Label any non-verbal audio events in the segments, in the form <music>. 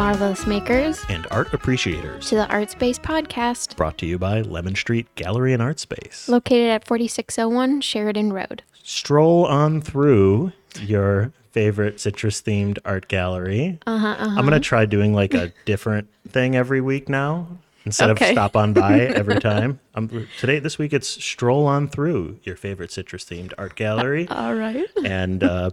Marvelous makers, and art appreciators. to the Art Space podcast, Brought to you by Lemon Street Gallery and Art Space. located at 4601 Sheridan Road. Stroll on through your favorite citrus themed art gallery. Uh-huh, uh-huh. I'm going to try doing like a different thing every week now instead Okay. of stop on by <laughs> every time. Um, today, this week, it's stroll on through your favorite citrus themed art gallery All right. and uh,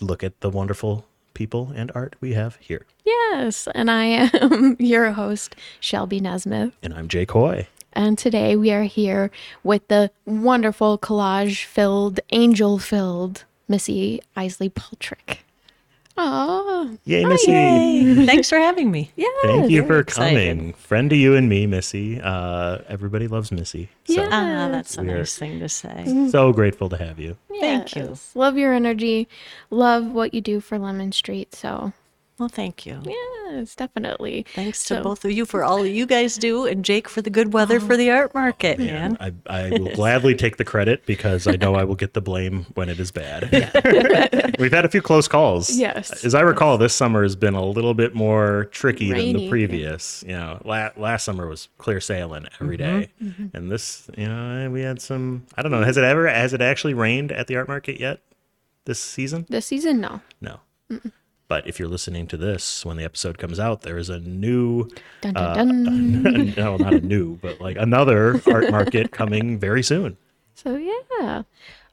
look at the wonderful people and art we have here. Yes, and I am <laughs> your host, Shelby Nesmith. And I'm Jake Hoy. And today we are here with the wonderful collage filled, angel filled Missy Isely Poltrock. Oh, Yay, Missy. Yay! Thanks for having me. <laughs> yeah. Thank you for excited. coming. Friend to you and me, Missy. Uh, everybody loves Missy. So, Yeah. Ah, that's a nice thing to say. so grateful to have you. Thank you. Love your energy. Love what you do for Lemon Street. So, Well, thank you. yes, definitely. Thanks to both of you for all you guys do, and Jake for the good weather for the art market, man. I, I will gladly take the credit because I know I will get the blame when it is bad. <laughs> We've had a few close calls. Yes. As I recall, this summer has been a little bit more tricky than Rainy, the yeah. previous. You know, la- last summer was clear sailing every mm-hmm. day, mm-hmm. and this, you know, we had some. I don't know. Has it ever? Has it actually rained at the art market yet? This season? This season, no. No. But if you're listening to this when the episode comes out, there is a new, Dun, uh, dun, dun. <laughs> no, not a new, but like another art market coming very soon. So, yeah.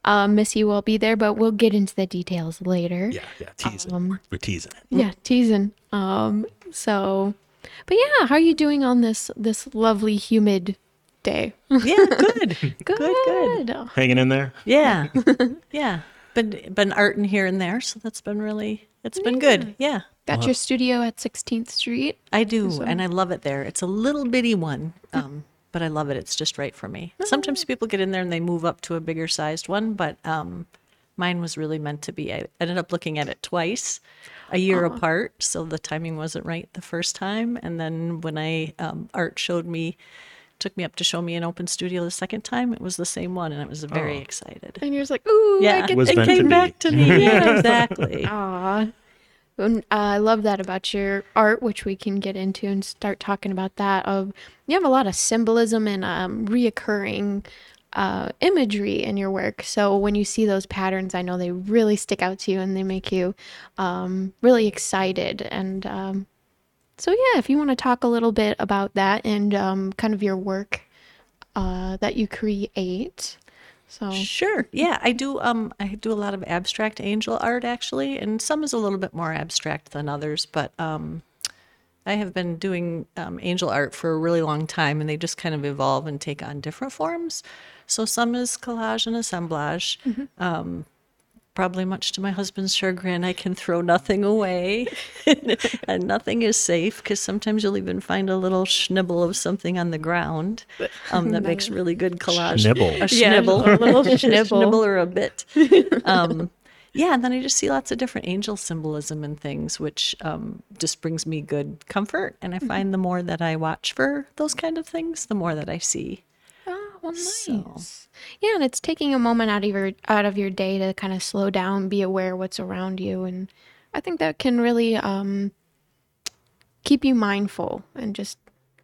Uh, Missy will be there, but we'll get into the details later. Yeah, yeah, teasing. Um, we're, we're teasing it. Yeah, teasing. Um, so, but yeah, how are you doing on this this lovely humid day? Yeah, good. <laughs> good, good. Hanging in there. Yeah. Yeah. Been been arting here and there, so that's been really it's been good. Yeah. Got your studio at 16th Street. I do, and I love it there. It's a little bitty one, um, but I love it. It's just right for me. Sometimes people get in there and they move up to a bigger sized one, but um, mine was really meant to be. I ended up looking at it twice, a year apart, so the timing wasn't right the first time. And then when I um, Art showed me, took me up to show me an open studio the second time, it was the same one, and I was very excited. And you're just like, ooh, Yeah, I get Was it came to back to me. <laughs> Yeah, exactly. <laughs> Aw. Uh, I love that about your art, which we can get into and start talking about that. Of you have a lot of symbolism and um, reoccurring uh, imagery in your work. So when you see those patterns, I know they really stick out to you and they make you um, really excited. And um, so yeah, if you want to talk a little bit about that and um, kind of your work uh, that you create. So Sure. Yeah, I do. Um, I do a lot of abstract angel art actually, and some is a little bit more abstract than others. But um, I have been doing um, angel art for a really long time, and they just kind of evolve and take on different forms. So some is collage and assemblage. Um, probably much to my husband's chagrin, I can throw nothing away, <laughs> and nothing is safe because sometimes you'll even find a little schnibble of something on the ground um, that makes really good collage. Schnibble. A Yeah, schnibble. a little <laughs> schnibble. schnibble or a bit. <laughs> Um, yeah, and then I just see lots of different angel symbolism and things, which um, just brings me good comfort. And I find the more that I watch for those kind of things, the more that I see. Oh, well, nice. So- Yeah, and it's taking a moment out of your out of your day to kind of slow down, be aware what's around you, and I think that can really um, keep you mindful and just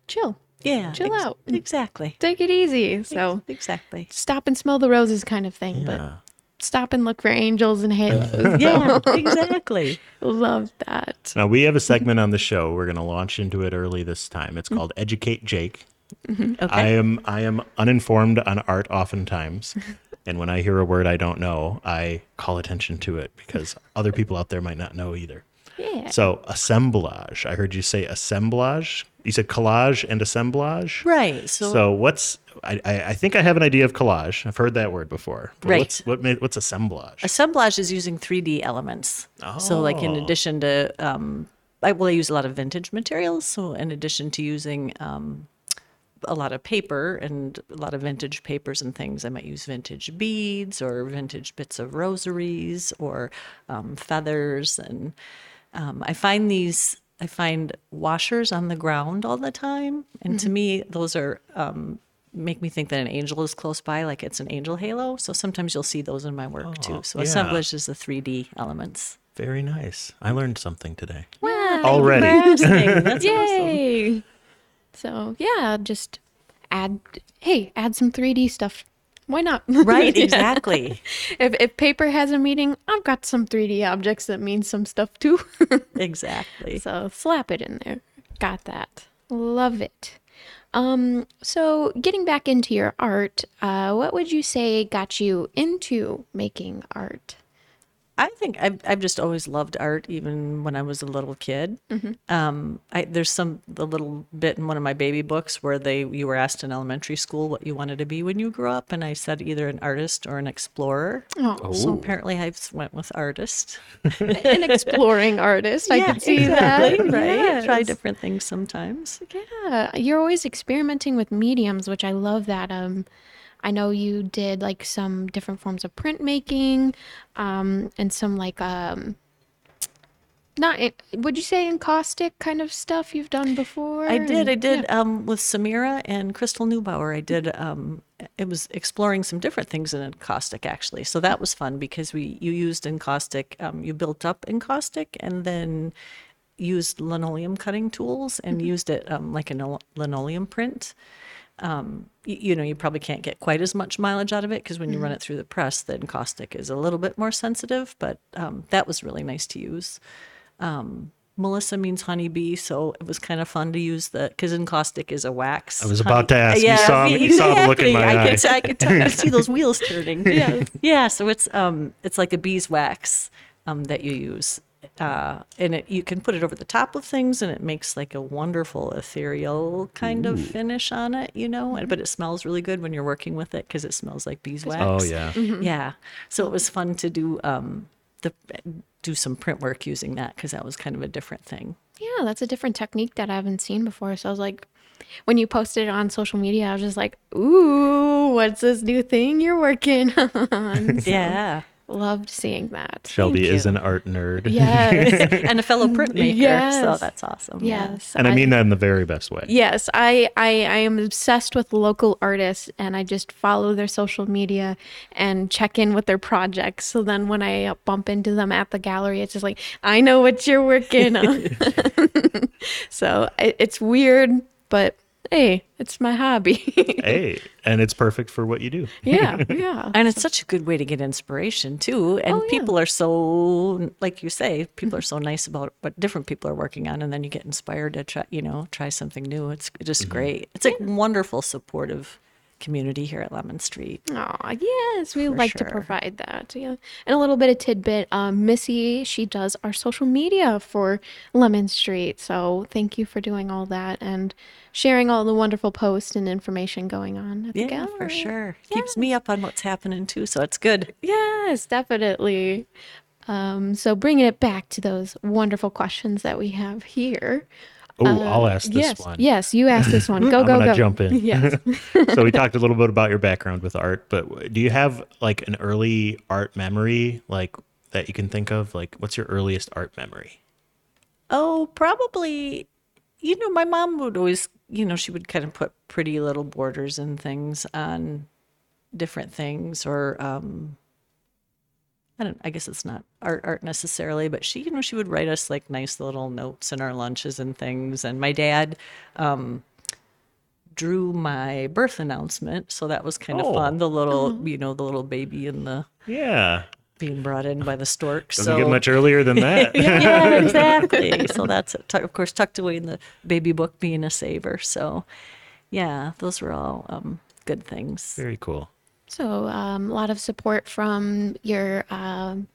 chill, Yeah, Chill out. Exactly. take it easy. So Exactly. stop and smell the roses, kind of thing. Yeah. But stop and look for angels and <laughs> halos. Yeah, <laughs> exactly. Love that. Now we have a segment on the show. We're going to launch into it early this time. It's called Educate Jake. Okay. I am I am uninformed on art oftentimes, <laughs> and when I hear a word I don't know, I call attention to it because other people out there might not know either. Yeah. So assemblage. I heard you say assemblage. You said collage and assemblage. right. So, So what's I, I think I have an idea of collage. I've heard that word before. Right. What's what ma- what's assemblage? assemblage is using 3D elements. Oh. So, like in Oh. addition to, um, I, well, I use a lot of vintage materials. So, in addition to using um, a lot of paper and a lot of vintage papers and things, I might use vintage beads or vintage bits of rosaries or um, feathers. And um, I find these. I find washers on the ground all the time, and to me, those are um, make me think that an angel is close by, like it's an angel halo. So sometimes you'll see those in my work too. So yeah. assemblage is the 3D elements. Very nice. I learned something today. Wow. already. Thank you for asking. That's awesome. So yeah, just add. Hey, add some 3D stuff. Why not? <laughs> Right, exactly. if if paper has a meaning, I've got some 3D objects that mean some stuff too. <laughs> exactly. so slap it in there. Got that. Love it. Um, so getting back into your art, uh, what would you say got you into making art? I think I've, I've just always loved art, even when I was a little kid. Um, I, there's some the little bit in one of my baby books where they you were asked in elementary school what you wanted to be when you grew up, and I said either an artist or an explorer. Oh, So apparently I went with artist. an exploring artist. I <laughs> Yeah, could see exactly, that. Right? Try different things sometimes. Yeah, you're always experimenting with mediums, which I love that. Um, I know you did like some different forms of printmaking, um, and some like um, not would you say encaustic kind of stuff you've done before? I did. I did um, with Samira and Crystal Neubauer. I did. Um, it was exploring some different things in encaustic actually. So that was fun because we you used encaustic. Um, you built up encaustic and then used linoleum cutting tools and used it um, like a linoleum print. Um, you, you know, you probably can't get quite as much mileage out of it because when you run it through the press, the encaustic is a little bit more sensitive. But um, that was really nice to use. Um, Melissa means honeybee, so it was kind of fun to use the because encaustic is a wax. I was about to ask. You saw you saw the look in my I eye. Could, I could, tell, I see those wheels turning. <laughs> yeah, yeah. So it's um, it's like a beeswax um, that you use, uh, and it you can put it over the top of things, and it makes like a wonderful ethereal kind of finish on it, you know. And, but it smells really good when you're working with it because it smells like beeswax. Oh yeah. Yeah. So it was fun to do um, the do some print work using that because that was kind of a different thing. Yeah, that's a different technique that I haven't seen before. So I was like, when you posted it on social media, I was just like, ooh, what's this new thing you're working <laughs> on? So <laughs> Yeah. Loved seeing that. Shelby is an art nerd. <laughs> Yes. <laughs> and a fellow printmaker. So Yes. that's awesome. yeah. yes. And I mean that in the very best way. Yes, I, I I am obsessed with local artists and I just follow their social media and check in with their projects. So then when I uh, bump into them at the gallery, it's just like, I know what you're working on. <laughs> so it, it's weird, but hey, it's my hobby. <laughs> Hey, and it's perfect for what you do. yeah, <laughs> yeah. And it's such a good way to get inspiration too. And Oh, yeah. people are so, like you say, people are so nice about what different people are working on, and then you get inspired to try, you know, try something new. It's just mm-hmm. great. It's a wonderful, supportive community here at Lemon Street. Oh, yes, we like to provide that. Yeah. And a little bit of tidbit. Um, Missy, she does our social media for Lemon Street. So thank you for doing all that and sharing all the wonderful posts and information going on at the Yeah, gallery. for sure. Keeps me up on what's happening too, so it's good. Yes, definitely. Um, so bringing it back to those wonderful questions that we have here. Oh, I'll ask this Uh, yes, one. yes, you asked this one. <laughs> Go, I'm go, gonna go. jump in. <laughs> Yes. <laughs> so we talked a little bit about your background with art, but do you have like an early art memory, like that you can think of? Like, what's your earliest art memory? Oh, probably. You know, my mom would always, you know, she would kind of put pretty little borders and things on different things, or um, I don't. I guess it's not art, art necessarily, but she, you know, she would write us like nice little notes in our lunches and things. And my dad um, drew my birth announcement, so that was kind of Oh. fun. The little, you know, the little baby in the Yeah, being brought in by the stork. doesn't so get much earlier than <laughs> that. yeah, <laughs> exactly. so that's it. Of course tucked away in the baby book, being a saver. So, yeah, those were all um, good things. Very cool. So um, a lot of support from your um,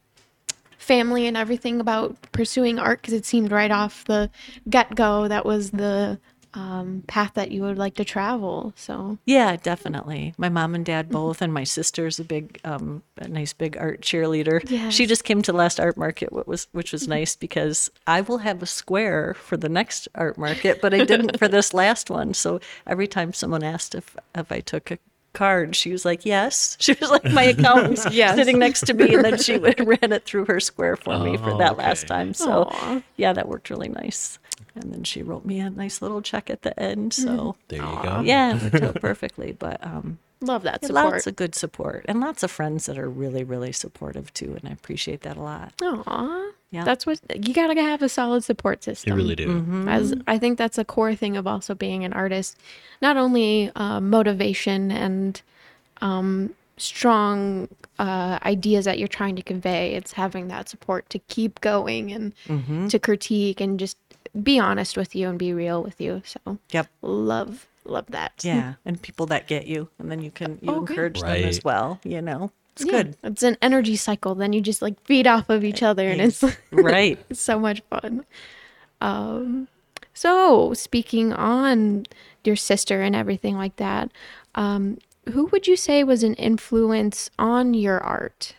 family and everything about pursuing art because it seemed right off the get go that was the um, path that you would like to travel. So Yeah, definitely. My mom and dad both, and my sister's a big, um, a nice big art cheerleader. She just came to last art market, what was which was nice because I will have a square for the next art market, but I didn't for this last one. So every time someone asked if if I took a card, she was like, "Yes." <laughs> She was like my accountant <laughs> Yes. sitting next to me, and then she <laughs> would ran it through her square for me for Oh, that last time. So Aw. yeah, that worked really nice. And then she wrote me a nice little check at the end. So There you go. yeah, it worked out perfectly. But um, Love that support. Lots of good support and lots of friends that are really, really supportive too. And I appreciate that a lot. Aw. Yeah. That's what you gotta have a solid support system. You system. really do. Mm-hmm. As I think that's a core thing of also being an artist, not only uh, motivation and um, strong uh, ideas that you're trying to convey. It's having that support to keep going and Mm-hmm. to critique and just be honest with you and be real with you. So Yep. love love that. Yeah. And people that get you. And then you can you Oh, good. encourage them as well. You know, it's Yeah, good. It's an energy cycle. Then you just like feed off of each other, and it's <laughs> right. It's so much fun. Um, so speaking on your sister and everything like that, um, who would you say was an influence on your art?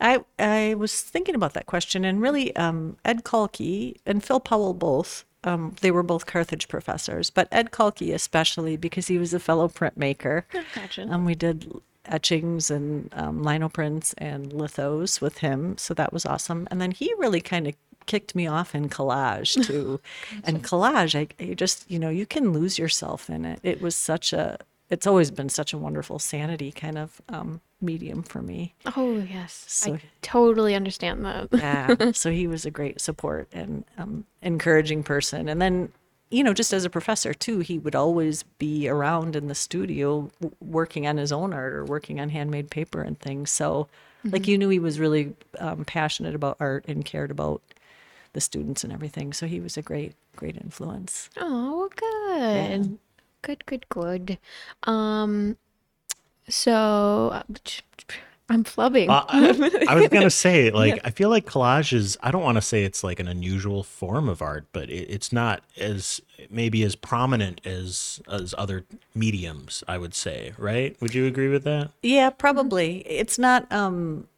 I I was thinking about that question, and really, um, Ed Kalke and Phil Powell both. Um, they were both Carthage professors, but Ed Kalke especially because he was a fellow printmaker. <laughs> Gotcha. Um, we did etchings and um, linoprints and lithos with him, so that was awesome. And then he really kind of kicked me off in collage <laughs> too. and collage, I, I just you know you can lose yourself in it. It was such a it's always been such a wonderful sanity kind of um, medium for me. Oh yes, So- I totally understand that. Yeah. <laughs> so he was a great support and um, encouraging person. And then, you know, just as a professor too, he would always be around in the studio w- working on his own art or working on handmade paper and things. So, like, you knew he was really um, passionate about art and cared about the students and everything. So he was a great, great influence. Oh, good. Good, good, good. Um, so I'm flubbing. Uh, I, <laughs> I was gonna say, like, I feel like collage is. I don't want to say it's like an unusual form of art, but it, it's not as maybe as prominent as as other mediums. I would say, right? Would you agree with that? Yeah, probably. It's not. um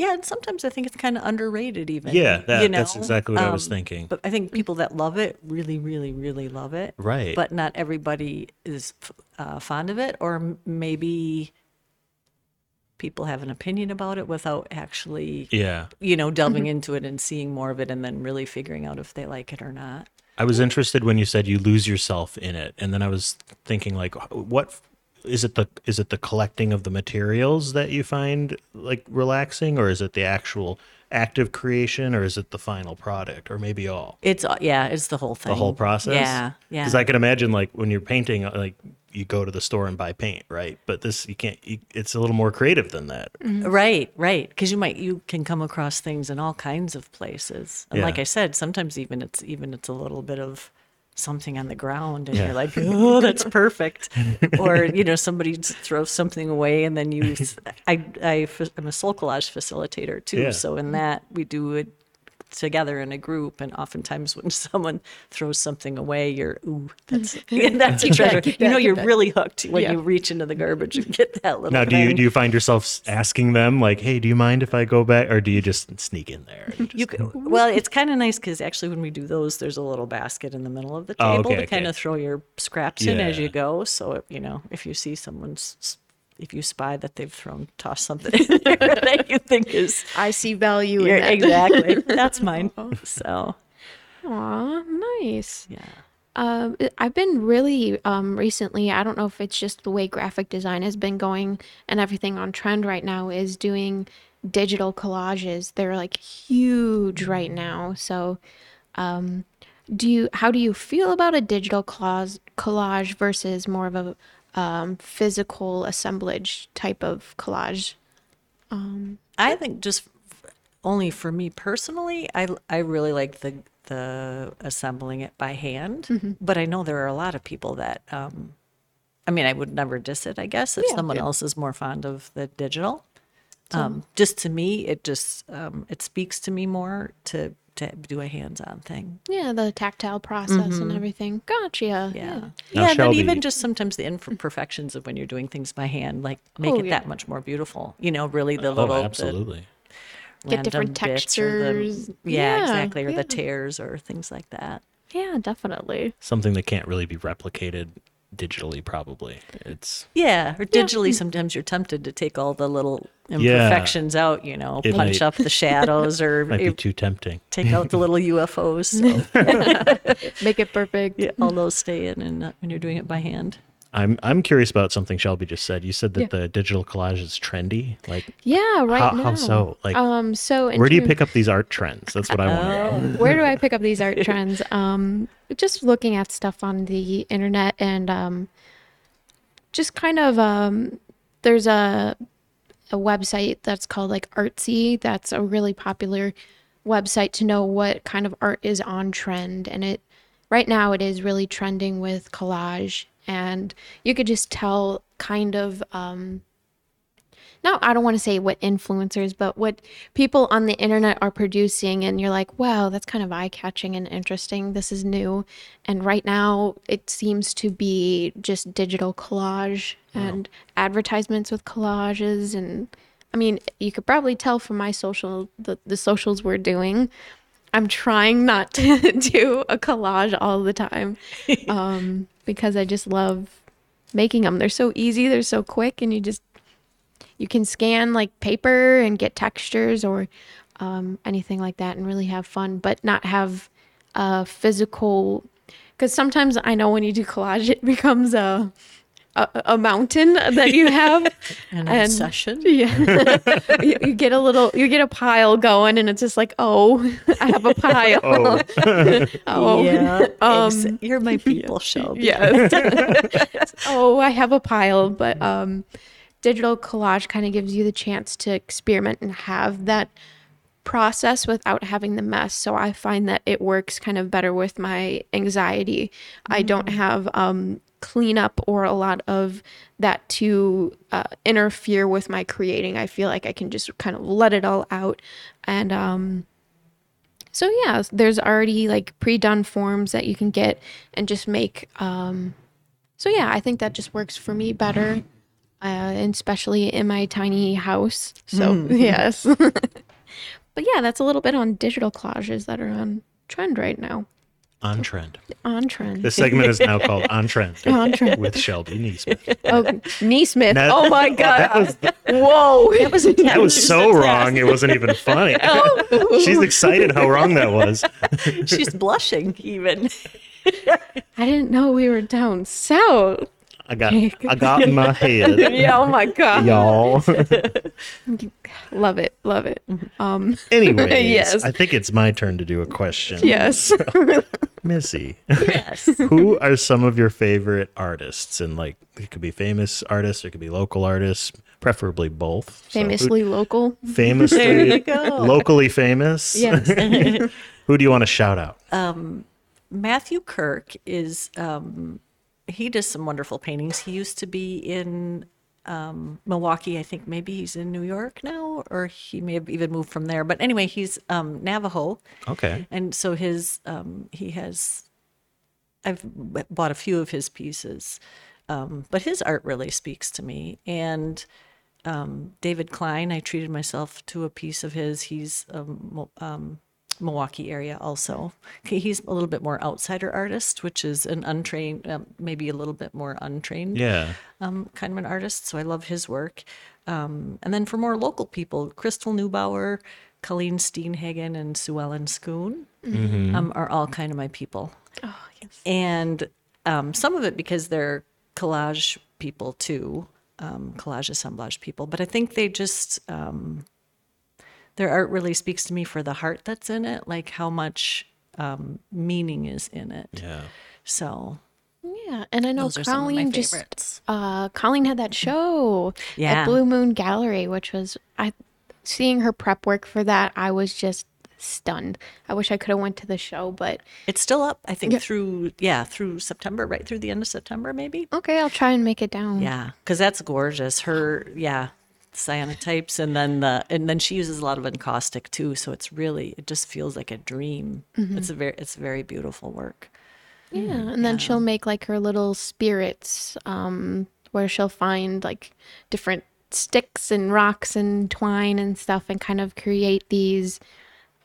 Yeah, and sometimes I think it's kind of underrated, even. Yeah, that- you know? that's exactly what I was Um, thinking. But I think people that love it really, really, really love it. Right. But not everybody is uh, fond of it, or m- maybe people have an opinion about it without actually, Yeah. you know, delving into it and seeing more of it, and then really figuring out if they like it or not. I was interested when you said you lose yourself in it, and then I was thinking like, what is it the is it the collecting of the materials that you find like relaxing, or is it the actual active creation, or is it the final product, or maybe all? It's uh, yeah, it's the whole thing. The whole process. Yeah, yeah. Because I can imagine like when you're painting, uh, like you go to the store and buy paint, right? But this you can't. You, it's a little more creative than that. Right, right. Because you might you can come across things in all kinds of places. And like I said, sometimes even it's even it's a little bit of something on the ground and Yeah. you're like, oh, that's perfect. or, you know, somebody throws something away and then you, I, I, am a soul collage facilitator too. Yeah. So in that we do it together in a group. And oftentimes when <laughs> someone throws something away, you're, ooh, <laughs> that's, <laughs> that's a treasure. keep you know, you're that. really hooked when Yeah. you reach into the garbage and get that little Now, do you do you find yourself asking them like, "Hey, do you mind if I go back?" Or do you just sneak in there? and You just- can, well, it's kind of nice because actually, when we do those, there's a little basket in the middle of the Oh, table okay, to kind of throw your scraps in as you go. So you know, if you see someone's, s- if you spy that they've thrown tossed something in there <laughs> that you think is I see value in that. exactly <laughs> that's mine. So Aw, nice. yeah, Um, I've been really um, recently. I don't know if it's just the way graphic design has been going and everything on trend right now is doing digital collages. They're like huge right now. So, um, do you? How do you feel about a digital collage collage versus more of a um, physical assemblage type of collage? I think just only for me personally, I I really like the the assembling it by hand. But I know there are a lot of people that. Um, I mean, I would never diss it. I guess if Yeah. someone else is more fond of the digital. Um, just to me, it just um, it speaks to me more to to do a hands-on thing. Yeah, the tactile process and mm-hmm. everything. Gotcha. Yeah. Yeah, Now, yeah. and then Shelby- even just sometimes the imperfections of when you're doing things by hand, like oh, make Oh, it yeah. that much more beautiful. You know, really the oh, little the- absolutely. Get different random bits or the- textures. yeah, Yeah, exactly. Or yeah. the tears or things like that. Yeah, definitely. Something that can't really be replicated digitally. Probably it's Yeah. Or digitally, sometimes you're tempted to take all the little imperfections out, you know, It punch might- up the shadows or <laughs> might be eh, too tempting. take out the little UFOs. <laughs> So <laughs> Make it perfect. yeah, all those stay in and uh, when you're doing it by hand. I'm I'm curious about something Shelby just said. You said that Yeah. the digital collage is trendy. Like, Yeah, right how, now. how so? Like, Um, so where do you pick up these art trends? That's what I want to know. where do I pick up these art trends? Um, just looking at stuff on the internet and um, just kind of um, there's a a website that's called like Artsy. That's a really popular website to know what kind of art is on trend, and it right now it is really trending with collage, and you could just tell kind of. Um, no, I don't want to say what influencers, but what people on the internet are producing, and you're like, wow, that's kind of eye catching and interesting. This is new. And right now, it seems to be just digital collage and advertisements with collages. And I mean, you could probably tell from my social, the, the socials we're doing. I'm trying not <laughs> to do a collage all the time <laughs> um, because I just love making them. They're so easy, they're so quick, and you just you can scan like paper and get textures or um, anything like that and really have fun, but not have a physical. Because sometimes I know when you do collage, it becomes a a, a mountain that you <laughs> have. An And- obsession. <laughs> Yeah, <laughs> you, you get a little, you get a pile going, and it's just like, oh, I have a pile. Oh, Oh, Yeah. Um, ex- you're my people, Shelby. Yes. oh, I have a pile, but um, digital collage kind of gives you the chance to experiment and have that process without having the mess. So I find that it works kind of better with my anxiety. I don't have um, cleanup or a lot of that to uh, interfere with my creating. I feel like I can just kind of let it all out and um, so yeah, there's already like pre-done forms that you can get and just make. Um, so yeah, I think that just works for me better, uh, and especially in my tiny house. So <laughs> yes, <laughs> but yeah, that's a little bit on digital collages that are on trend right now. on trend. On trend. This segment is now called <laughs> On Trend On trend. with Shelby Neesmith. Oh, Neesmith. That- oh my god. That was Whoa. That was that was so wrong. It wasn't even funny. Oh. She's excited how wrong that was. She's blushing even. I didn't know we were down south. I got I got in my head, <laughs> Yeah. Oh my god. y'all. <laughs> Love it. Love it. Um. <laughs> anyway, Yes. I think it's my turn to do a question. Yes. Missy, Yes. who are some of your favorite artists? And like, it could be famous artists, it could be local artists, preferably both. So who- Famously local. famously, There you go. locally famous. Yes. who do you want to shout out? Um Matthew Kirk is um, he does some wonderful paintings. He used to be in um, Milwaukee. I think maybe he's in New York now, or he may have even moved from there. But anyway, he's um, Navajo, Okay. and so his um, he has. I've bought a few of his pieces, um, but his art really speaks to me. And um, David Klein, I treated myself to a piece of his. He's um, um, Milwaukee area also. Okay, He's a little bit more outsider artist, which is an untrained, um, maybe a little bit more untrained Yeah. um, kind of an artist. So I love his work. Um, and then for more local people, Crystal Neubauer, Colleen Steenhagen, and Sue Ellen Schoon um, are all kind of my people. oh yes. And um, some of it because they're collage people too, um, collage assemblage people. But I think they just, um, their art really speaks to me for the heart that's in it, like how much um, meaning is in it. Yeah. So Yeah, and I know those are some of my Colleen just uh Colleen had that show Yeah. at Blue Moon Gallery, which was I seeing her prep work for that, I was just stunned. I wish I could have went to the show, but It's still up, I think, through yeah, through September, right through the end of September, maybe. okay, I'll try and make it down. Yeah, because that's gorgeous. Her yeah, cyanotypes, and then the and then she uses a lot of encaustic too. So it's really it just feels like a dream. It's a very it's very beautiful work. Yeah, and then she'll make like her little spirits um where she'll find like different sticks and rocks and twine and stuff and kind of create these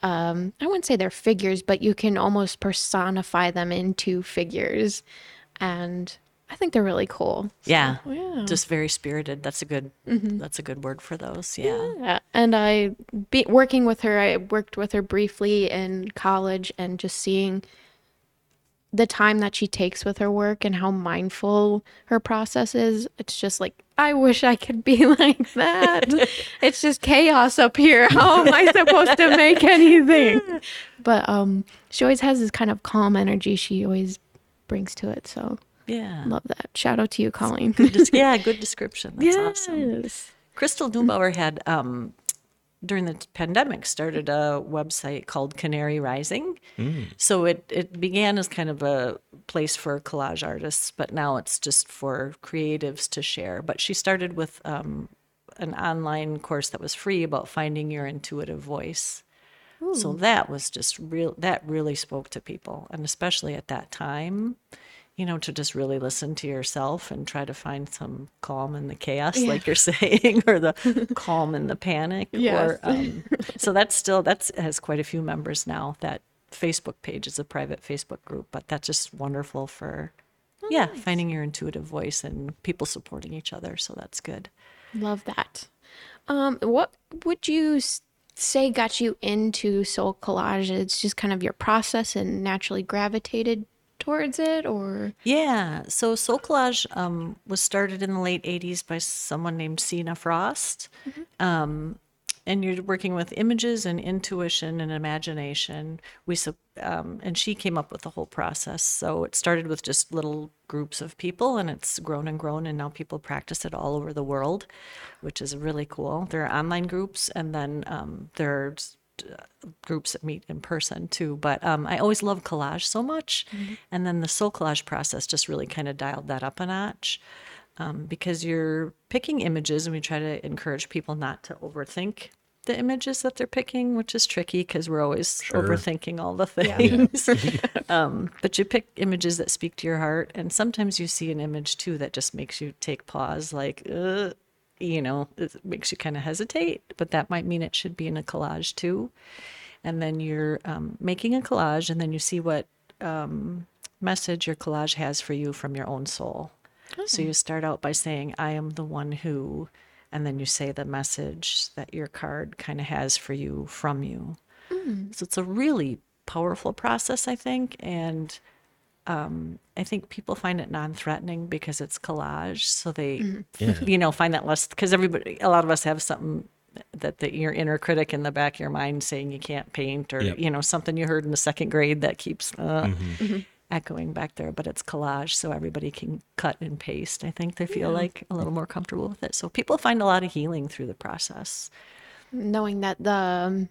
um I wouldn't say they're figures, but you can almost personify them into figures. And I think they're really cool. Yeah, yeah. just very spirited. That's a good that's a good word for those. Yeah. Yeah, and I be working with her. I worked with her briefly in college, and just seeing the time that she takes with her work and how mindful her process is. It's just like I wish I could be <laughs> like that. it's just chaos up here. How am I supposed to make <laughs> anything? But um she always has this kind of calm energy she always brings to it. So Yeah. love that. Shout out to you, Colleen. Just- <laughs> yeah, good description. That's awesome. Yes. Crystal Neubauer had, um, during the pandemic, started a website called Canary Rising. So it, it began as kind of a place for collage artists, but now it's just for creatives to share. But she started with um, an online course that was free about finding your intuitive voice. So that was just real, that really spoke to people. And especially at that time, you know, to just really listen to yourself and try to find some calm in the chaos, like you're <laughs> saying, or the calm in the panic. Yes. Or, um, so that's still, that's has quite a few members now. That Facebook page is a private Facebook group, but that's just wonderful for, yeah, finding your intuitive voice and people supporting each other. So that's good. Love that. Um, what would you say got you into soul collage? It's just kind of your process and naturally gravitated towards it, or Yeah. So Soul Collage um, was started in the late 80s by someone named Seena Frost. Um, and you're working with images and intuition and imagination. We um, and she came up with the whole process. So it started with just little groups of people, and it's grown and grown, and now people practice it all over the world, which is really cool. There are online groups, and then um, there's groups that meet in person too. But um, I always love collage so much. And then the soul collage process just really kind of dialed that up a notch um, because you're picking images, and we try to encourage people not to overthink the images that they're picking, which is tricky because we're always overthinking all the things. <laughs> <laughs> um, but you pick images that speak to your heart, and sometimes you see an image too that just makes you take pause, like, uh, you know, it makes you kind of hesitate. But that might mean it should be in a collage too. And then you're um, making a collage, and then you see what um, message your collage has for you from your own soul. So you start out by saying, I am the one who, and then you say the message that your card kind of has for you from you. So it's a really powerful process, I think. And um, I think people find it non threatening because it's collage. So they, you know, find that less, because everybody, a lot of us have something that the, your inner critic in the back of your mind saying you can't paint or, Yep. you know, something you heard in the second grade that keeps uh, Mm-hmm. echoing back there. But it's collage. So everybody can cut and paste. I think they feel like a little more comfortable with it. So people find a lot of healing through the process. knowing that the um,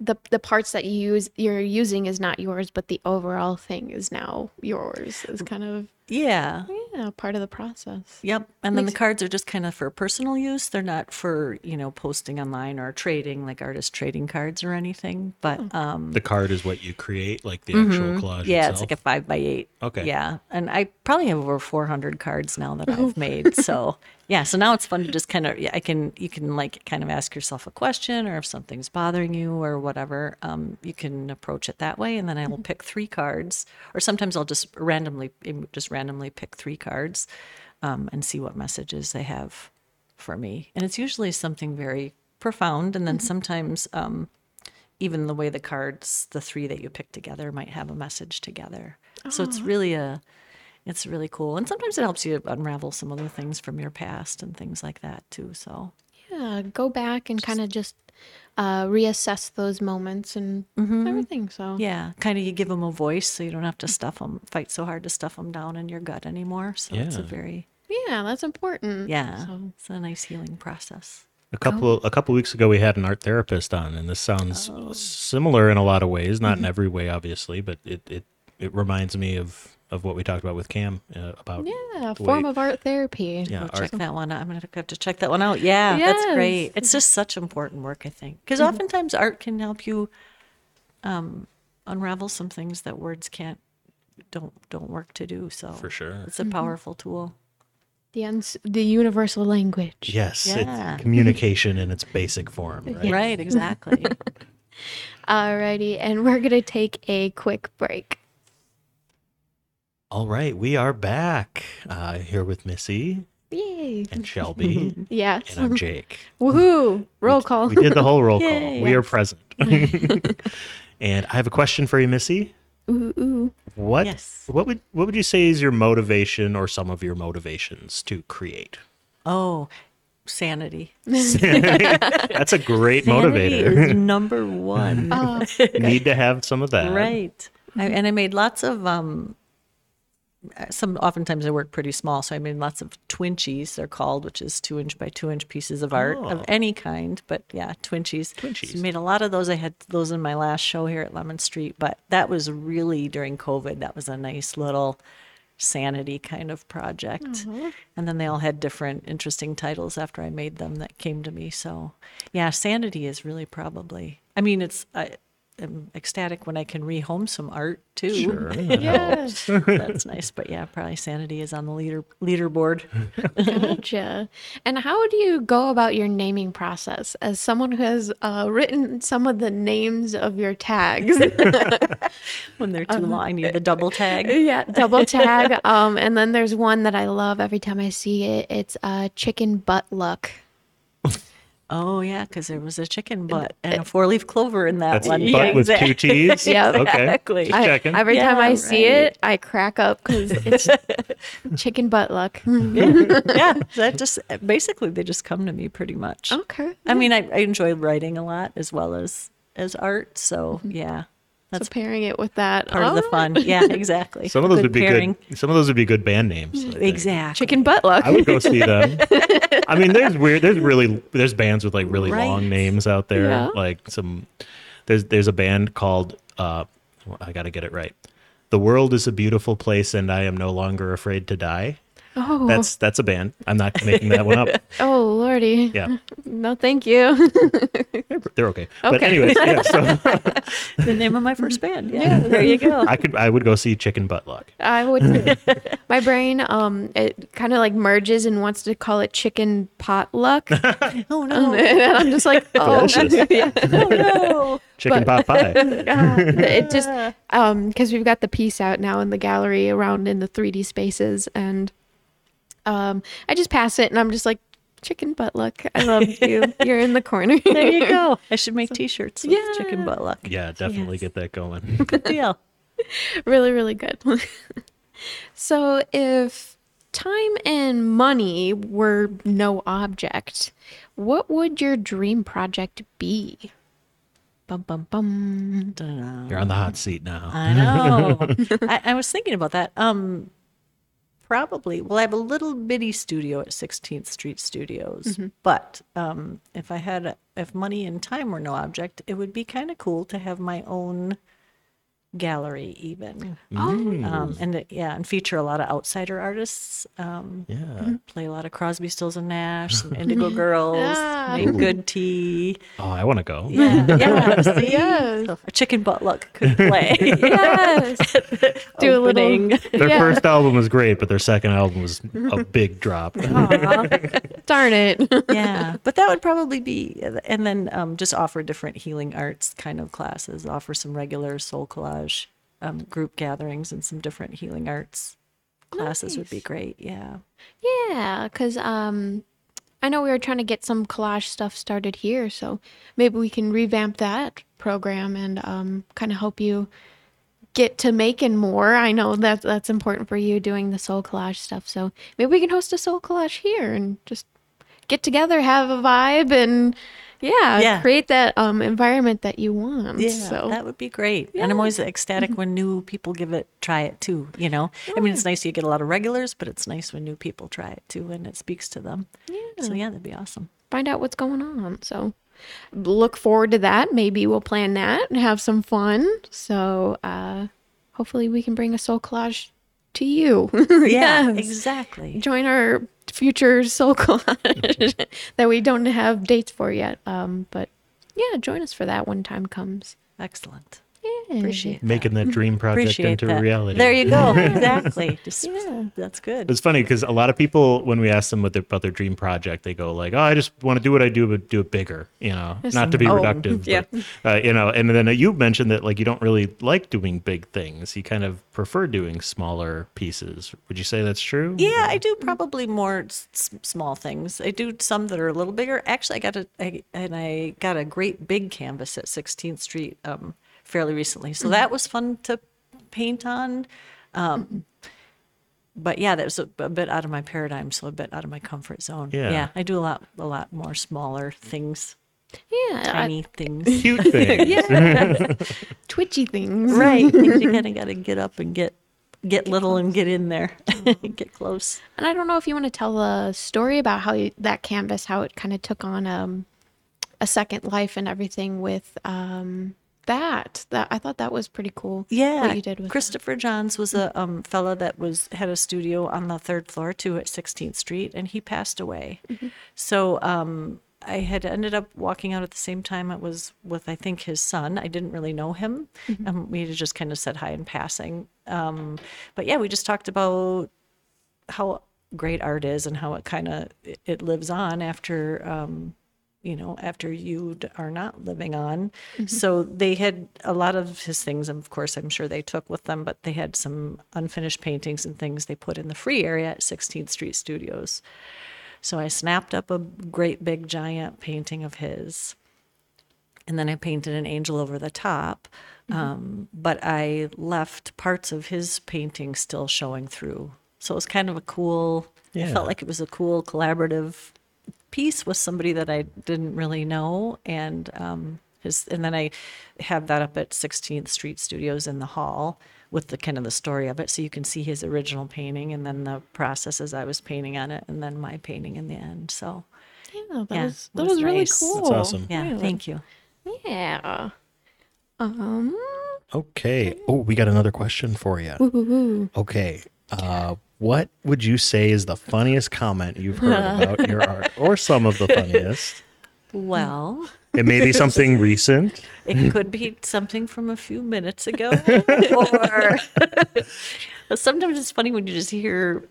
the the parts that you use you're using is not yours, but the overall thing is now yours. Is kind of Yeah. yeah part of the process. Yep. And then the cards are just kind of for personal use. They're not for, you know, posting online or trading like artist trading cards or anything. But um The card is what you create, like the actual collage yeah, itself. it's like a five by eight. Okay. Yeah. And I probably have over four hundred cards now that I've made. So <laughs> yeah, so now it's fun to just kind of yeah, I can you can like kind of ask yourself a question or if something's bothering you or whatever, um, you can approach it that way and then I will pick three cards. Or sometimes I'll just randomly just randomly pick three cards um, and see what messages they have for me. And it's usually something very profound and then sometimes um, even the way the cards, the three that you pick together, might have a message together. So it's really a, it's really cool, and sometimes it helps you unravel some other things from your past and things like that too. So Yeah, go back and kind of just uh, reassess those moments and everything. So yeah, kind of you give them a voice, so you don't have to stuff them, fight so hard to stuff them down in your gut anymore. So it's a Yeah. very yeah, that's important. yeah, So it's a nice healing process. A couple a couple weeks ago, we had an art therapist on, and this sounds similar in a lot of ways. Not in every way, obviously, but it it, it reminds me of of what we talked about with Cam uh, about yeah, a form way- of art therapy. yeah Go art. check that one out. I'm gonna have to check that one out. Yeah, that's great. It's just such important work, I think, because oftentimes art can help you um, unravel some things that words can't don't don't work to do. So For sure. it's a powerful tool. The uns- the universal language. Yes, Yeah. it's communication in its basic form. Right? Right, exactly. <laughs> Alrighty, and we're gonna take a quick break. All right, we are back uh, here with Missy Yay! and <laughs> Shelby, Yes. and I'm Jake. Woohoo! Roll call. We did the whole roll call. <laughs> Yay. We are present. <laughs> and I have a question for you, Missy. Ooh, ooh. What Yes. what would what would you say is your motivation or some of your motivations to create? Oh, sanity. That's a great Sanity motivator. is number one. Need to have some of that. Right. I, and I made lots of um some oftentimes I work pretty small, so I made lots of twinchies, they're called, which is two inch by two inch pieces of art Oh. of any kind. But yeah, twinchies. Twinchies. So I made a lot of those. I had those in my last show here at Lemon Street, but that was really during COVID. That was a nice little sanity kind of project. Mm-hmm. And then they all had different interesting titles after I made them that came to me. So yeah, sanity is really probably I mean it's I am ecstatic when I can rehome some art too. Sure. Yes. <laughs> That's nice. But yeah, probably sanity is on the leader leaderboard. <laughs> Gotcha. And how do you go about your naming process as someone who has uh, written some of the names of your tags? <laughs> when they're too long. I need the double tag. yeah, double tag. Um, and then there's one that I love every time I see it. It's uh, chicken butt luck. Oh yeah, because there was a chicken butt and a four leaf clover in that That's one. butt with two <laughs> exactly. T's. Yep. Okay. Exactly. Just I- checking. every time I Yeah, see it, I crack up because it's <laughs> chicken butt luck. <laughs> yeah, that just basically they just come to me pretty much. okay. I mean, I, I enjoy writing a lot as well as as art. So mm-hmm. yeah, So that's pairing it with that. part of the oh, fun. <laughs> Yeah, exactly. Some of those Good would be pairing. good. Some of those would be good band names. Exactly. Chicken butt luck. I would go see them. <laughs> I mean, there's weird. There's really there's bands with like really Right. long names out there. Yeah. Like some there's there's a band called uh, I got to get it right. The world is a beautiful place, and I am no longer afraid to die. Oh, That's that's a band. I'm not making that one up. <laughs> oh, lordy. Yeah, <laughs> No, thank you. <laughs> they're okay. But Okay. anyways, yeah. So the name of my first band. Yeah, there you go. I could I would go see Chicken Butt Luck. I would. my brain, um, it kind of like merges and wants to call it chicken potluck. Oh no, and I'm just like, oh, Delicious. yeah. oh no. Chicken pot pie. Uh, it just um because we've got the piece out now in the gallery around in the 3D spaces and um I just pass it and I'm just like chicken butt luck. I love <laughs> you. You're in the corner. There you go. <laughs> I should make T-shirts with Yeah. chicken butt luck. Yeah, definitely Yes. get that going. <laughs> Good deal. really really good. so if time and money were no object, what would your dream project be? Bum bum bum. You're on the hot seat now. I know. I, I was thinking about that. Um, probably. Well, I have a little bitty studio at 16th Street Studios, but um, if I had, if money and time were no object, it would be kind of cool to have my own gallery, even. Um, and it- yeah, and feature a lot of outsider artists. Um, Yeah. play a lot of Crosby, Stills and Nash, some <laughs> Indigo Girls, Ah. make good tea. Oh, I want to go. Yeah, <laughs> yeah. <laughs> See? Yes. So, chicken butt luck could play. Yes. Do a little Their Yeah. first album was great, but their second album was a big drop. Darn it. yeah, but that would probably be, and then um, just offer different healing arts kind of classes. Offer some regular soul collage um, group gatherings and some different healing arts classes would be great. Yeah. Yeah, because um, I know we were trying to get some collage stuff started here, so maybe we can revamp that program and um, kind of help you get to making more. I know that that's important for you doing the soul collage stuff, so maybe we can host a soul collage here and just get together, have a vibe, and yeah, Yeah. create that um, environment that you want. Yeah, so that would be great. Yeah. And I'm always ecstatic when new people give it, try it too. You know, I mean, it's nice you get a lot of regulars, but it's nice when new people try it too, and it speaks to them. Yeah. So yeah, that'd be awesome. find out what's going on. So look forward to that. Maybe we'll plan that and have some fun. So uh hopefully we can bring a soul collage to you. <laughs> Yeah, Yes. exactly. Join our future <laughs> soul collage <laughs> that we don't have dates for yet. Um but yeah, join us for that when time comes. Excellent. Yeah. Appreciate Making that dream project appreciate into that. reality. There you go. <laughs> exactly. <laughs> Just, Yeah. That's good. It's funny because a lot of people, when we ask them what their, about their dream project, they go like, "Oh, I just want to do what I do, but do it bigger." You know, not to be Oh, reductive, yeah. but uh, you know. And then you mentioned that like you don't really like doing big things. You kind of prefer doing smaller pieces. Would you say that's true? Yeah, I do probably more s- s- small things. I do some that are a little bigger. Actually, I got a I, and I got a great big canvas at 16th Street um, fairly recently, so that was fun to paint on. Um, but yeah, that was a, a bit out of my paradigm, so a bit out of my comfort zone. Yeah. I do a lot, a lot more smaller things, Yeah, I- tiny <laughs> things. Cute thing. <laughs> <laughs> twitchy things. right. Things you kind of got to get up and get get little and get in there, get close. And I don't know if you want to tell a story about how you, that canvas, how it kind of took on um, a second life and everything with um, that. That I thought that was pretty cool. Yeah, what you did with that. Christopher Johns was a um, fella that was had a studio on the third floor too at 16th Street, and he passed away. Mm-hmm. So um, I had ended up walking out at the same time. It was with I think his son. I didn't really know him. Mm-hmm. Um, we had just kind of said hi in passing. Um, but yeah, we just talked about how great art is and how it kind of it lives on after um, you know after you are not living on so they had a lot of his things and of course i'm sure they took with them but they had some unfinished paintings and things they put in the free area at 16th street studios so i snapped up a great big giant painting of his and then I painted an angel over the top. Um, but I left parts of his painting still showing through. So it was kind of a cool, I Yeah. felt like it was a cool collaborative piece with somebody that I didn't really know. And um, his, and then I have that up at 16th Street Studios in the hall with the kind of the story of it. So you can see his original painting and then the processes I was painting on it and then my painting in the end. So Yeah, that Yeah, was it that was was, really nice. cool. That's awesome. yeah, Really. thank you. Yeah. Um. Okay. Oh, we got another question for you. woo-hoo-hoo. Okay. Uh, what would you say is the funniest comment you've heard <laughs> about your art, or some of the funniest? Well, It may be something <laughs> recent. It could be something from a few minutes ago, <laughs> or sometimes it's funny when you just hear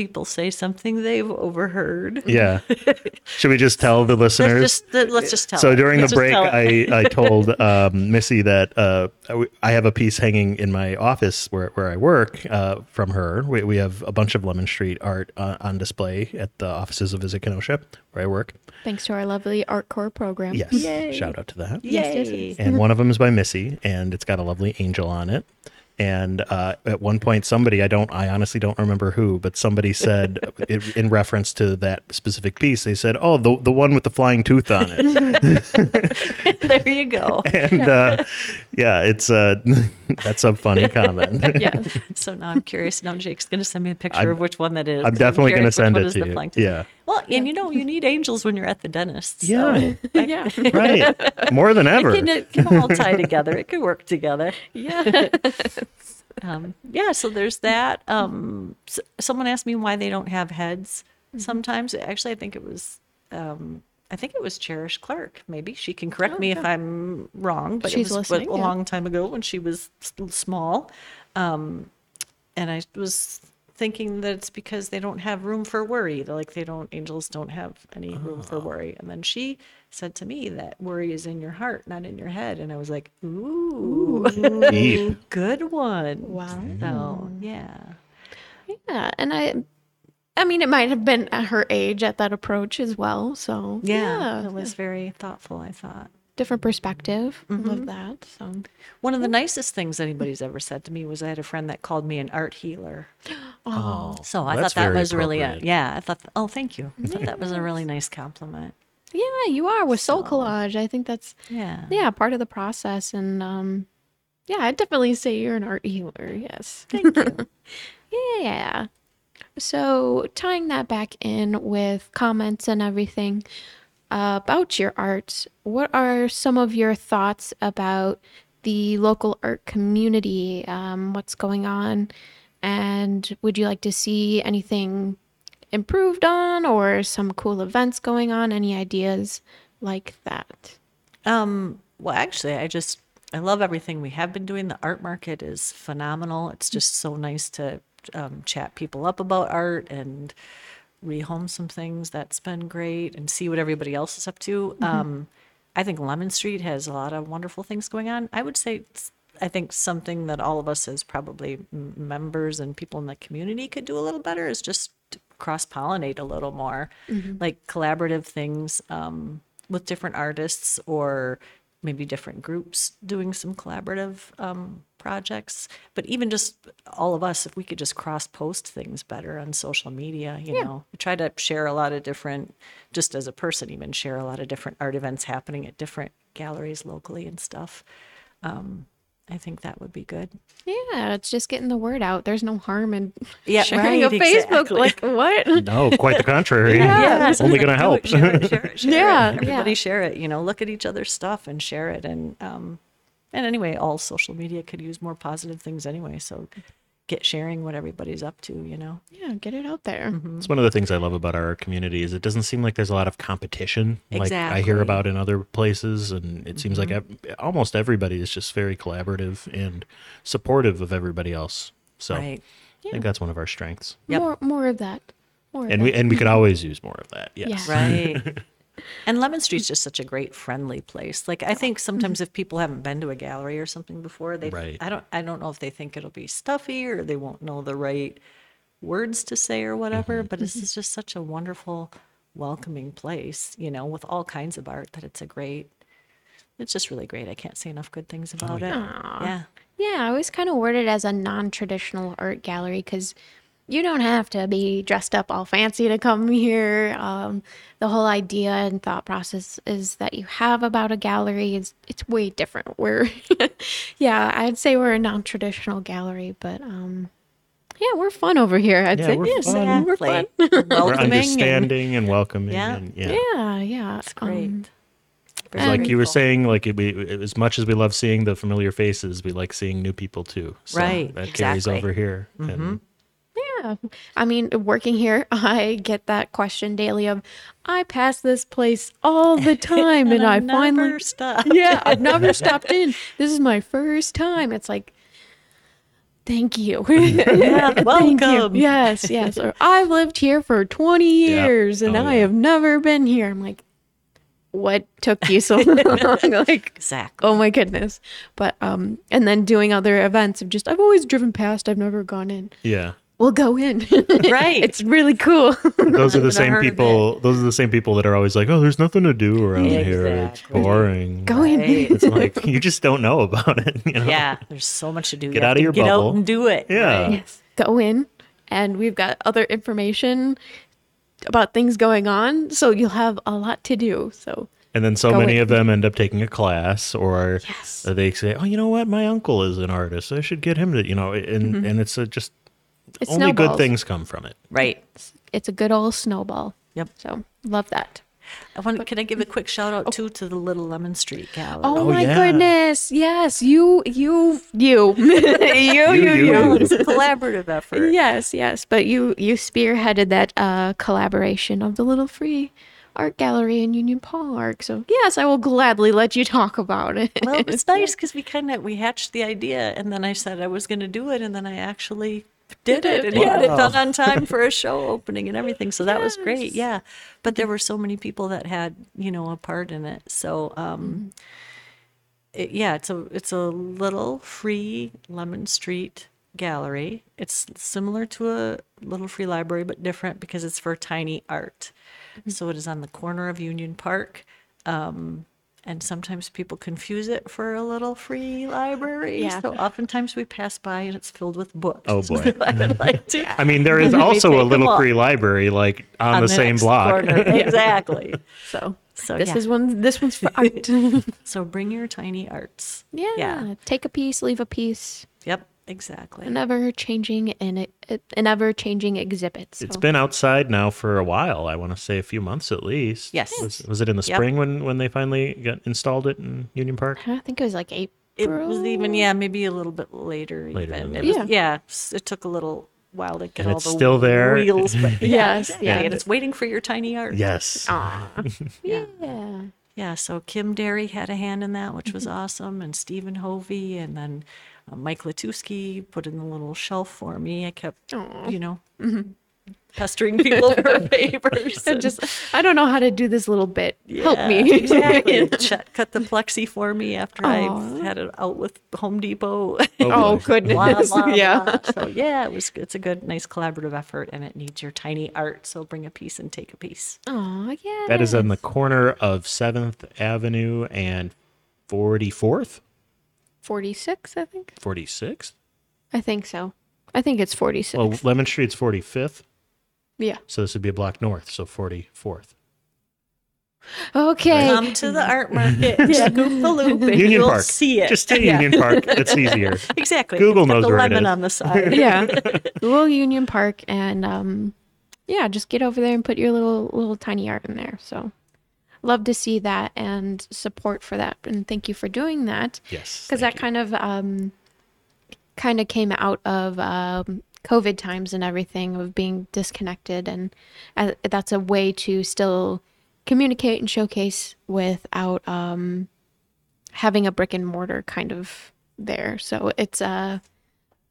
people say something they've overheard. Yeah. <laughs> Should we just tell the Let's listeners? just let's just tell. so it. during Let's the break. I, I <laughs> told um, Missy that uh, I w- I have a piece hanging in my office where, where I work uh, from her. We, we have a bunch of Lemon Street art uh, on display at the offices of Visit Kenosha, where I work. Thanks to our lovely art core program. Yes. Yay. Shout out to that. Yes, yes, yes. and one of them is by Missy, and it's got a lovely angel on it. And uh, at one point, somebody I don't, I honestly don't remember who, but somebody said <laughs> in, in reference to that specific piece, they said, "Oh, the the one with the flying tooth on it." <laughs> there you go. <laughs> and uh, yeah, it's uh, that's a funny comment. Yeah. So now I'm curious. Now Jake's going to send me a picture I'm- of which one that is. I'm definitely going to send it to the you. flying tooth. Yeah, Well, and you know, you need angels when you're at the dentist. so yeah, <laughs> yeah. <laughs> right. More than ever. It can, it can all tie <laughs> together. It can work together. Yeah. um, yeah so there's that um, s- someone asked me why they don't have heads sometimes actually i think it was um, i think it was cherish clark maybe she can correct me if i'm wrong but She's it was listening, a yeah. long time ago when she was small um, and i was thinking that it's because they don't have room for worry They're like they don't angels don't have any room for oh. worry and then she said to me that worry is in your heart not in your head and i was like ooh. Deep. Good one. Wow. So mm. yeah. Yeah, and I, I mean, it might have been at her age at that approach as well. So Yeah. yeah, It was very thoughtful, I thought. Different perspective. Mm-hmm. Love that. So One of the nicest things anybody's ever said to me was I had a friend that called me an art healer. <gasps> Oh, So I thought that was really a, yeah, I thought oh thank you. I thought that was a really nice compliment. yeah, you are with soul So- collage. I think that's Yeah. yeah part of the process, and um, yeah, I'd definitely say you're an art healer. Yes. Thank you. <laughs> Yeah. So tying that back in with comments and everything about your art, what are some of your thoughts about the local art community? Um, what's going on? And would you like to see anything improved on or some cool events going on? Any ideas like that? Um, well, actually, I just I love everything we have been doing. The art market is phenomenal. It's just so nice to um, chat people up about art and rehome some things. That's been great, and see what everybody else is up to. Um, I think Lemon Street has a lot of wonderful things going on. I would say. It's, I think something that all of us as probably m- members and people in the community could do a little better is just cross pollinate a little more, like collaborative things um, with different artists or maybe different groups doing some collaborative um, projects. But even just all of us, if we could just cross post things better on social media, you know, we try to share a lot of different, just as a person, even share a lot of different art events happening at different galleries locally and stuff. Um, I think that would be good. Yeah, it's just getting the word out. There's no harm in Yeah, <laughs> sharing a Facebook. exactly. Like what? No, quite the contrary. <laughs> Yeah, It's only going to help. Share it, share <laughs> it, share Yeah, it. Everybody yeah. share it. You know, look at each other's stuff and share it. And um, and anyway, all social media could use more positive things anyway. So get sharing what everybody's up to. You know. Yeah, get it out there. Mm-hmm. It's one of the things I love about our community is it doesn't seem like there's a lot of competition like I hear about in other places, and it seems like mm-hmm. almost everybody is just very collaborative and supportive of everybody else. So Right. I think that's one of our strengths, Yep. More more of that. More of and we that. and we could always use more of that. <laughs> Yes. Yeah. Right. <laughs> and Lemon Street's just such a great friendly place. Like I think sometimes mm-hmm. if people haven't been to a gallery or something before, they Right. I don't I don't know if they think it'll be stuffy or they won't know the right words to say or whatever, mm-hmm. but this is mm-hmm. just such a wonderful welcoming place, you know, with all kinds of art that it's a great it's just really great. I can't say enough good things oh, about it. Yeah. Yeah, I always kind of word it as a non-traditional art gallery because you don't have to be dressed up all fancy to come here. Um, the whole idea and thought process is that you have about a gallery is it's way different. We're, <laughs> yeah, I'd say we're a non-traditional gallery, but um, yeah, we're fun over here. I'd Yeah, say we're yes, fun. we're fun. Exactly. <laughs> We're Welcoming and understanding and, welcoming, Yeah. and yeah. Yeah, yeah, it's great. um, Very Like you were saying, like it, we, as much as we love seeing the familiar faces, we like seeing new people too. So Right, That carries exactly. over here. And Yeah. I mean, working here, <laughs> I get that question daily of, I pass this place all the <laughs> time and, I I've finally never stopped. <laughs> Yeah, I've never stopped in. This is my first time. It's like Thank you. Yeah, Thank you. welcome. Yes, yes. Or I've lived here for 20 years and Oh, I yeah. have never been here. I'm like, what took you so long? like, Exactly. oh my goodness. But um, and then doing other events of just I've always driven past. I've never gone in. yeah. We'll go in. <laughs> Right. it's really cool. those are the same people. Those are the same people that are always like, "Oh, there's nothing to do around here. It's boring." go in. It's like <laughs> you just don't know about it. You know? Yeah, there's so much to do. Get have out of to your get bubble. out and do it. Yeah. right? Yes. Go in, and we've got other information about things going on, so you'll have a lot to do. So And then so Go many in. of them end up taking a class, or Yes. they say, "Oh, you know what? My uncle is an artist. I should get him to." You know, and Mm-hmm. and it's a just it's only good snowballs. things come from it. Right. It's a good old snowball. Yep. So love that. I want, can I give a quick shout out too to the Little Lemon Street Gallery? Oh, Oh, my yeah. goodness! Yes, you, you, you, <laughs> <laughs> you, you, you, you. you. it's a collaborative effort. Yes, yes. But you, you spearheaded that uh, collaboration of the Little Free Art Gallery in Union Park. So yes, I will gladly let you talk about it. Well, it was nice <laughs> because we kind of we hatched the idea, and then I said I was going to do it, and then I actually did it and he had it done on time for a <laughs> show opening and everything. So that was great. Yeah, but there were so many people that had you know a part in it. So um, it, yeah, it's a it's a little free Lemon Street gallery. It's similar to a little free library, but different because it's for tiny art. So it is on the corner of Union Park. Um, and sometimes people confuse it for a little free library. Yeah. So oftentimes we pass by and it's filled with books. Oh, boy. <laughs> I would like to I mean, there is also a little all. free library like on, the, same block. <laughs> Exactly. So, So, this yeah. is one. This one's for art. <laughs> So bring your tiny arts. yeah, Yeah. Take a piece, leave a piece. Yep. Exactly. An ever changing and an ever changing exhibit. So. It's been outside now for a while. I want to say a few months at least. Yes. Was, was it in the Yep. spring when when they finally got installed it in Union Park? I think it was like April. It was even yeah, maybe a little bit later. Later even. than It was, that. yeah. It took a little while to get And all it's the still there. wheels. But <laughs> Yes, yeah, yeah. and it's waiting for your tiny art. Yes. Aw. <laughs> yeah. Yeah, so Kim Derry had a hand in that, which was mm-hmm. awesome, and Stephen Hovey, and then uh, Mike Latuski put in the little shelf for me. I kept, Aw. you know, pestering people <laughs> for favors. And- just I don't know how to do this little bit. Help me. exactly. <laughs> Chet cut the plexi for me after I had it out with Home Depot. oh boy. <laughs> goodness. Blah, blah, yeah. So yeah, it was. It's a good, nice collaborative effort, and it needs your tiny art. So bring a piece and take a piece. Oh yeah. That is on the corner of Seventh Avenue and Forty Fourth. 46, I think. 46th? I think so. I think it's 46. Well, Lemon Street's 45th, yeah. so this would be a block north, so 44th. Okay. Come to the art market, <laughs> scoop the loop, and Union you'll Park. see it. Just say <laughs> Yeah. Union Park. It's easier. <laughs> Exactly. Google It's got knows the where lemon is. on the side. yeah. Little Union Park and um yeah, just get over there and put your little little tiny art in there. So love to see that and support for that. And thank you for doing that. Yes. because thank that kind of um kind of came out of um covid times and everything of being disconnected and uh, that's a way to still communicate and showcase without um having a brick and mortar kind of there so it's uh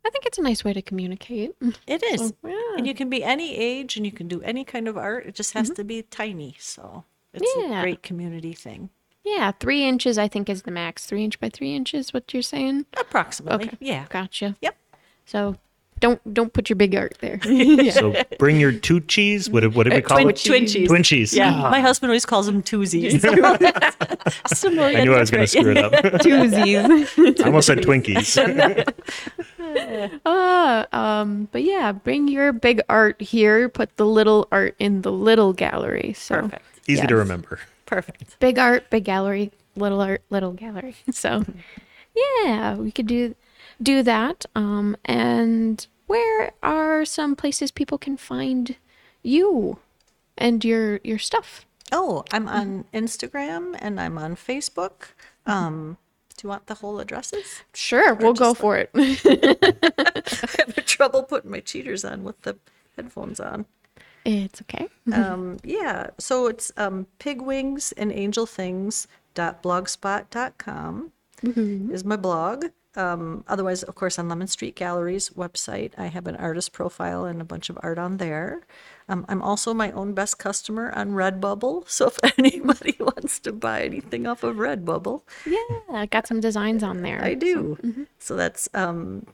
i think it's a nice way to communicate It is. So, yeah. And you can be any age and you can do any kind of art. It just has to be tiny. So it's Yeah. a great community thing. yeah three inches i think is the max three inch by three inches what you're saying Approximately. Okay. Yeah. gotcha Yep. so don't don't put your big art there <laughs> you. So bring your two cheese. What, what did we call Twin, it? twinchies. Twinchies. Yeah. Ah, My husband always calls them twosies. <laughs> Similar I knew I was going to screw it up. twosies <laughs> I almost said Twinkies. Uh, um, but yeah, bring your big art here. Put the little art in the little gallery. So Perfect. Easy to remember. Perfect. big art, big gallery, little art, little gallery. <laughs> So yeah, we could do do that. Um, and where are some places people can find you and your your stuff? Oh, I'm on Instagram and I'm on Facebook. Um, do you want the whole addresses? Sure, we'll go just for it. <laughs> <laughs> I have trouble putting my cheaters on with the headphones on. It's okay. um, yeah, so it's um, pigwings and angel things dot blogspot.com is my blog. Um, otherwise, of course, on Lemon Street Gallery's website, I have an artist profile and a bunch of art on there. Um, I'm also my own best customer on Redbubble. <laughs> So if <laughs> anybody wants to buy anything off of Redbubble, Yeah, I got some designs on there. I do. So that's um,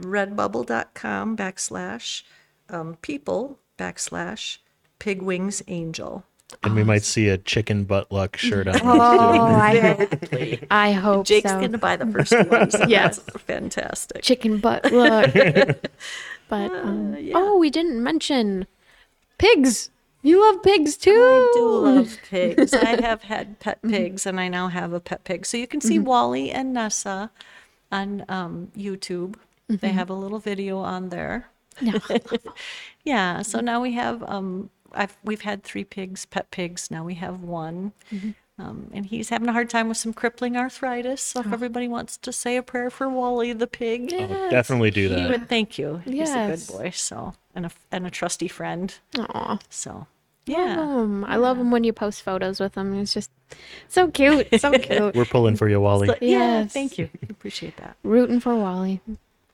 redbubble.com backslash um, people backslash pig wings angel. And we might see a chicken butt luck shirt on. <laughs> Oh, I <laughs> hope, I hope Jake's so. going to buy the first one. So <laughs> Yes. fantastic. chicken butt look. but um, oh, we didn't mention pigs. You love pigs too. I do love pigs. I have had pet pigs, and I now have a pet pig. So you can see Wally and Nessa on um, YouTube. They have a little video on there. No. <laughs> Yeah. So now we have um, I've we've had three pigs, pet pigs. Now we have one. Um, and he's having a hard time with some crippling arthritis. So if everybody wants to say a prayer for Wally the pig, Oh, definitely do he that. would thank you. He's a good boy. So and a and a trusty friend. Aw. So Yeah. yeah. I love him when you post photos with him. It's just so cute. <laughs> So cute. We're pulling for you, Wally. So- yeah, Yes. thank you. Appreciate that. Rooting for Wally.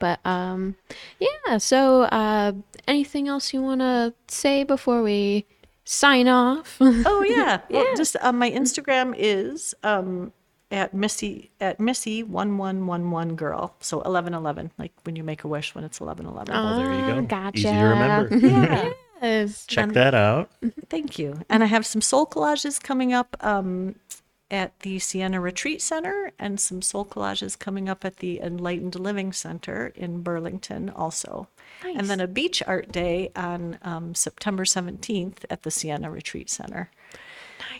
But um yeah, so uh anything else you want to say before we sign off? <laughs> Oh yeah. Well, just uh, my Instagram is um, at Missy at Missy one one one one girl. So eleven eleven, like when you make a wish when it's eleven eleven. Oh, there you Ah, go. Gotcha. Easy to remember. <laughs> Yeah. Yes. Check that out. <laughs> Thank you. And I have some soul collages coming up um, at the Siena Retreat Center and some soul collages coming up at the Enlightened Living Center in Burlington also. And then a beach art day on um, September 17th at the Siena Retreat Center.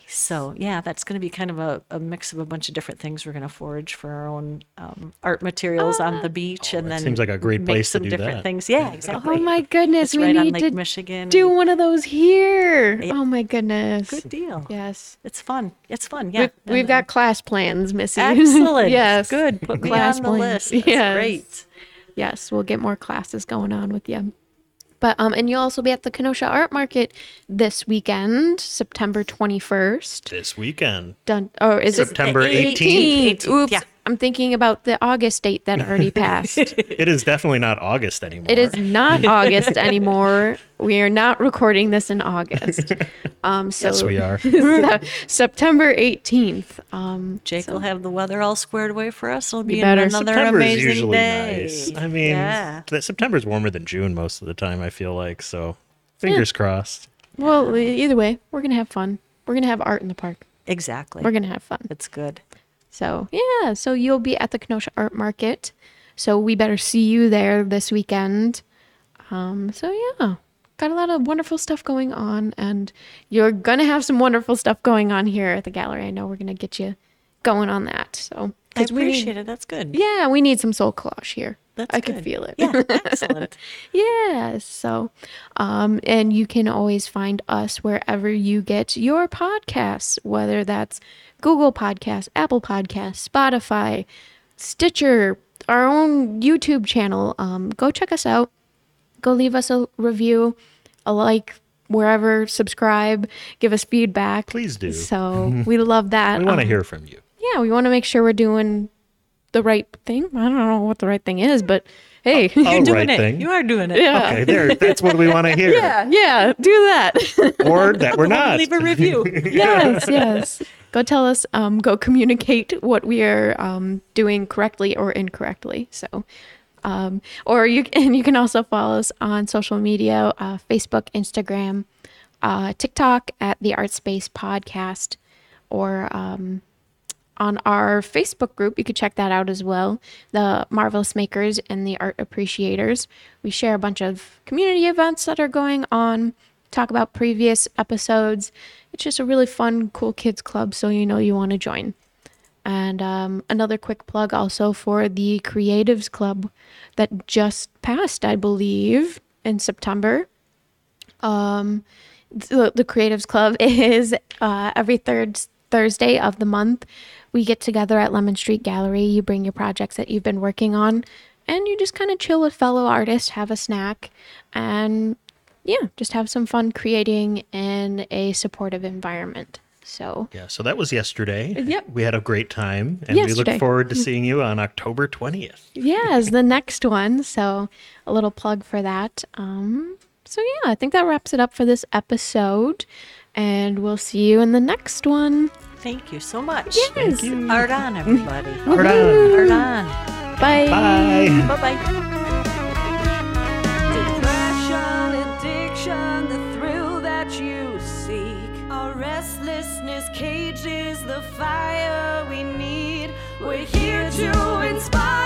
Nice. So, yeah, that's going to be kind of a, a mix of a bunch of different things we're going to forage for our own um, art materials on the beach. and that then seems like a great make place to do different that. things. Yeah, exactly. Oh my goodness, It's we right on need Lake to Michigan. do one of those here. Yeah. Oh my goodness. Good deal. Yes. It's fun. It's fun. Yeah. We've, And we've then- got class plans, Missy. <laughs> Excellent. yes. Good. Put <laughs> me Class on the plans. list. That's Yes. great. Yes, we'll get more classes going on with you. But um, and you'll also be at the Kenosha Art Market this weekend, September twenty first. This weekend. Done. Or is September it 18th. 18th, Oops, yeah. I'm thinking about the August date that already <laughs> passed. It is definitely not August anymore. It is not <laughs> August anymore. We are not recording this in August. <laughs> Um, so Yes, we are. September 18th. Um, Jake will have the weather all squared away for us. It'll be better. another September is amazing usually day. nice. I mean, yeah. that September's warmer than June most of the time. I feel like so. Fingers crossed. well, either way, we're gonna have fun. We're gonna have art in the park. Exactly. We're gonna have fun. It's good. So yeah, so you'll be at the Kenosha Art Market. So we better see you there this weekend. Um, so yeah, got a lot of wonderful stuff going on, and you're gonna have some wonderful stuff going on here at the gallery. I know we're gonna get you going on that. So I we need- appreciate it. That's good. yeah, we need some soul collage here. That's I can good. feel it. Yeah, <laughs> excellent. Yeah. So, um, and you can always find us wherever you get your podcasts, whether that's Google Podcasts, Apple Podcasts, Spotify, Stitcher, our own YouTube channel. Um, go check us out. Go leave us a review, a like, wherever, subscribe, give us feedback. Please do. So <laughs> we love that. We want to Um, hear from you. yeah, we want to make sure we're doing the right thing. I don't know what the right thing is, but hey, <laughs> You're doing right it. thing. You are doing it. yeah, Okay, there. <laughs> That's what we want to hear. yeah, yeah, do that. <laughs> Or that we're not. Leave a review. yes, yes. Go tell us. Um, go communicate what we are um, doing correctly or incorrectly. So, um, or you and you can also follow us on social media: uh, Facebook, Instagram, uh, TikTok at the Art Space Podcast, or um, on our Facebook group. You could check that out as well. The Marvelous Makers and the Art Appreciators. We share a bunch of community events that are going on, talk about previous episodes. It's just a really fun, cool kids club, so you know you want to join. And um, another quick plug also for the Creatives Club that just passed, I believe, in September. Um, the, the Creatives Club <laughs> is uh, every third Thursday of the month. We get together at Lemon Street Gallery. You bring your projects that you've been working on, and you just kind of chill with fellow artists, have a snack, and yeah, just have some fun creating in a supportive environment. So, Yeah, so that was yesterday. Yep. We had a great time, and we look forward to <laughs> seeing you on October 20th. yeah, is the next one. So, a little plug for that. Um, so yeah, I think that wraps it up for this episode, and we'll see you in the next one. Thank you so much. Yes. Thank you. Art on, everybody. <laughs> Art on. Art on. Bye. Bye. Bye bye. Depression, addiction, the thrill that you seek. Our restlessness cages the fire we need. We're here to inspire.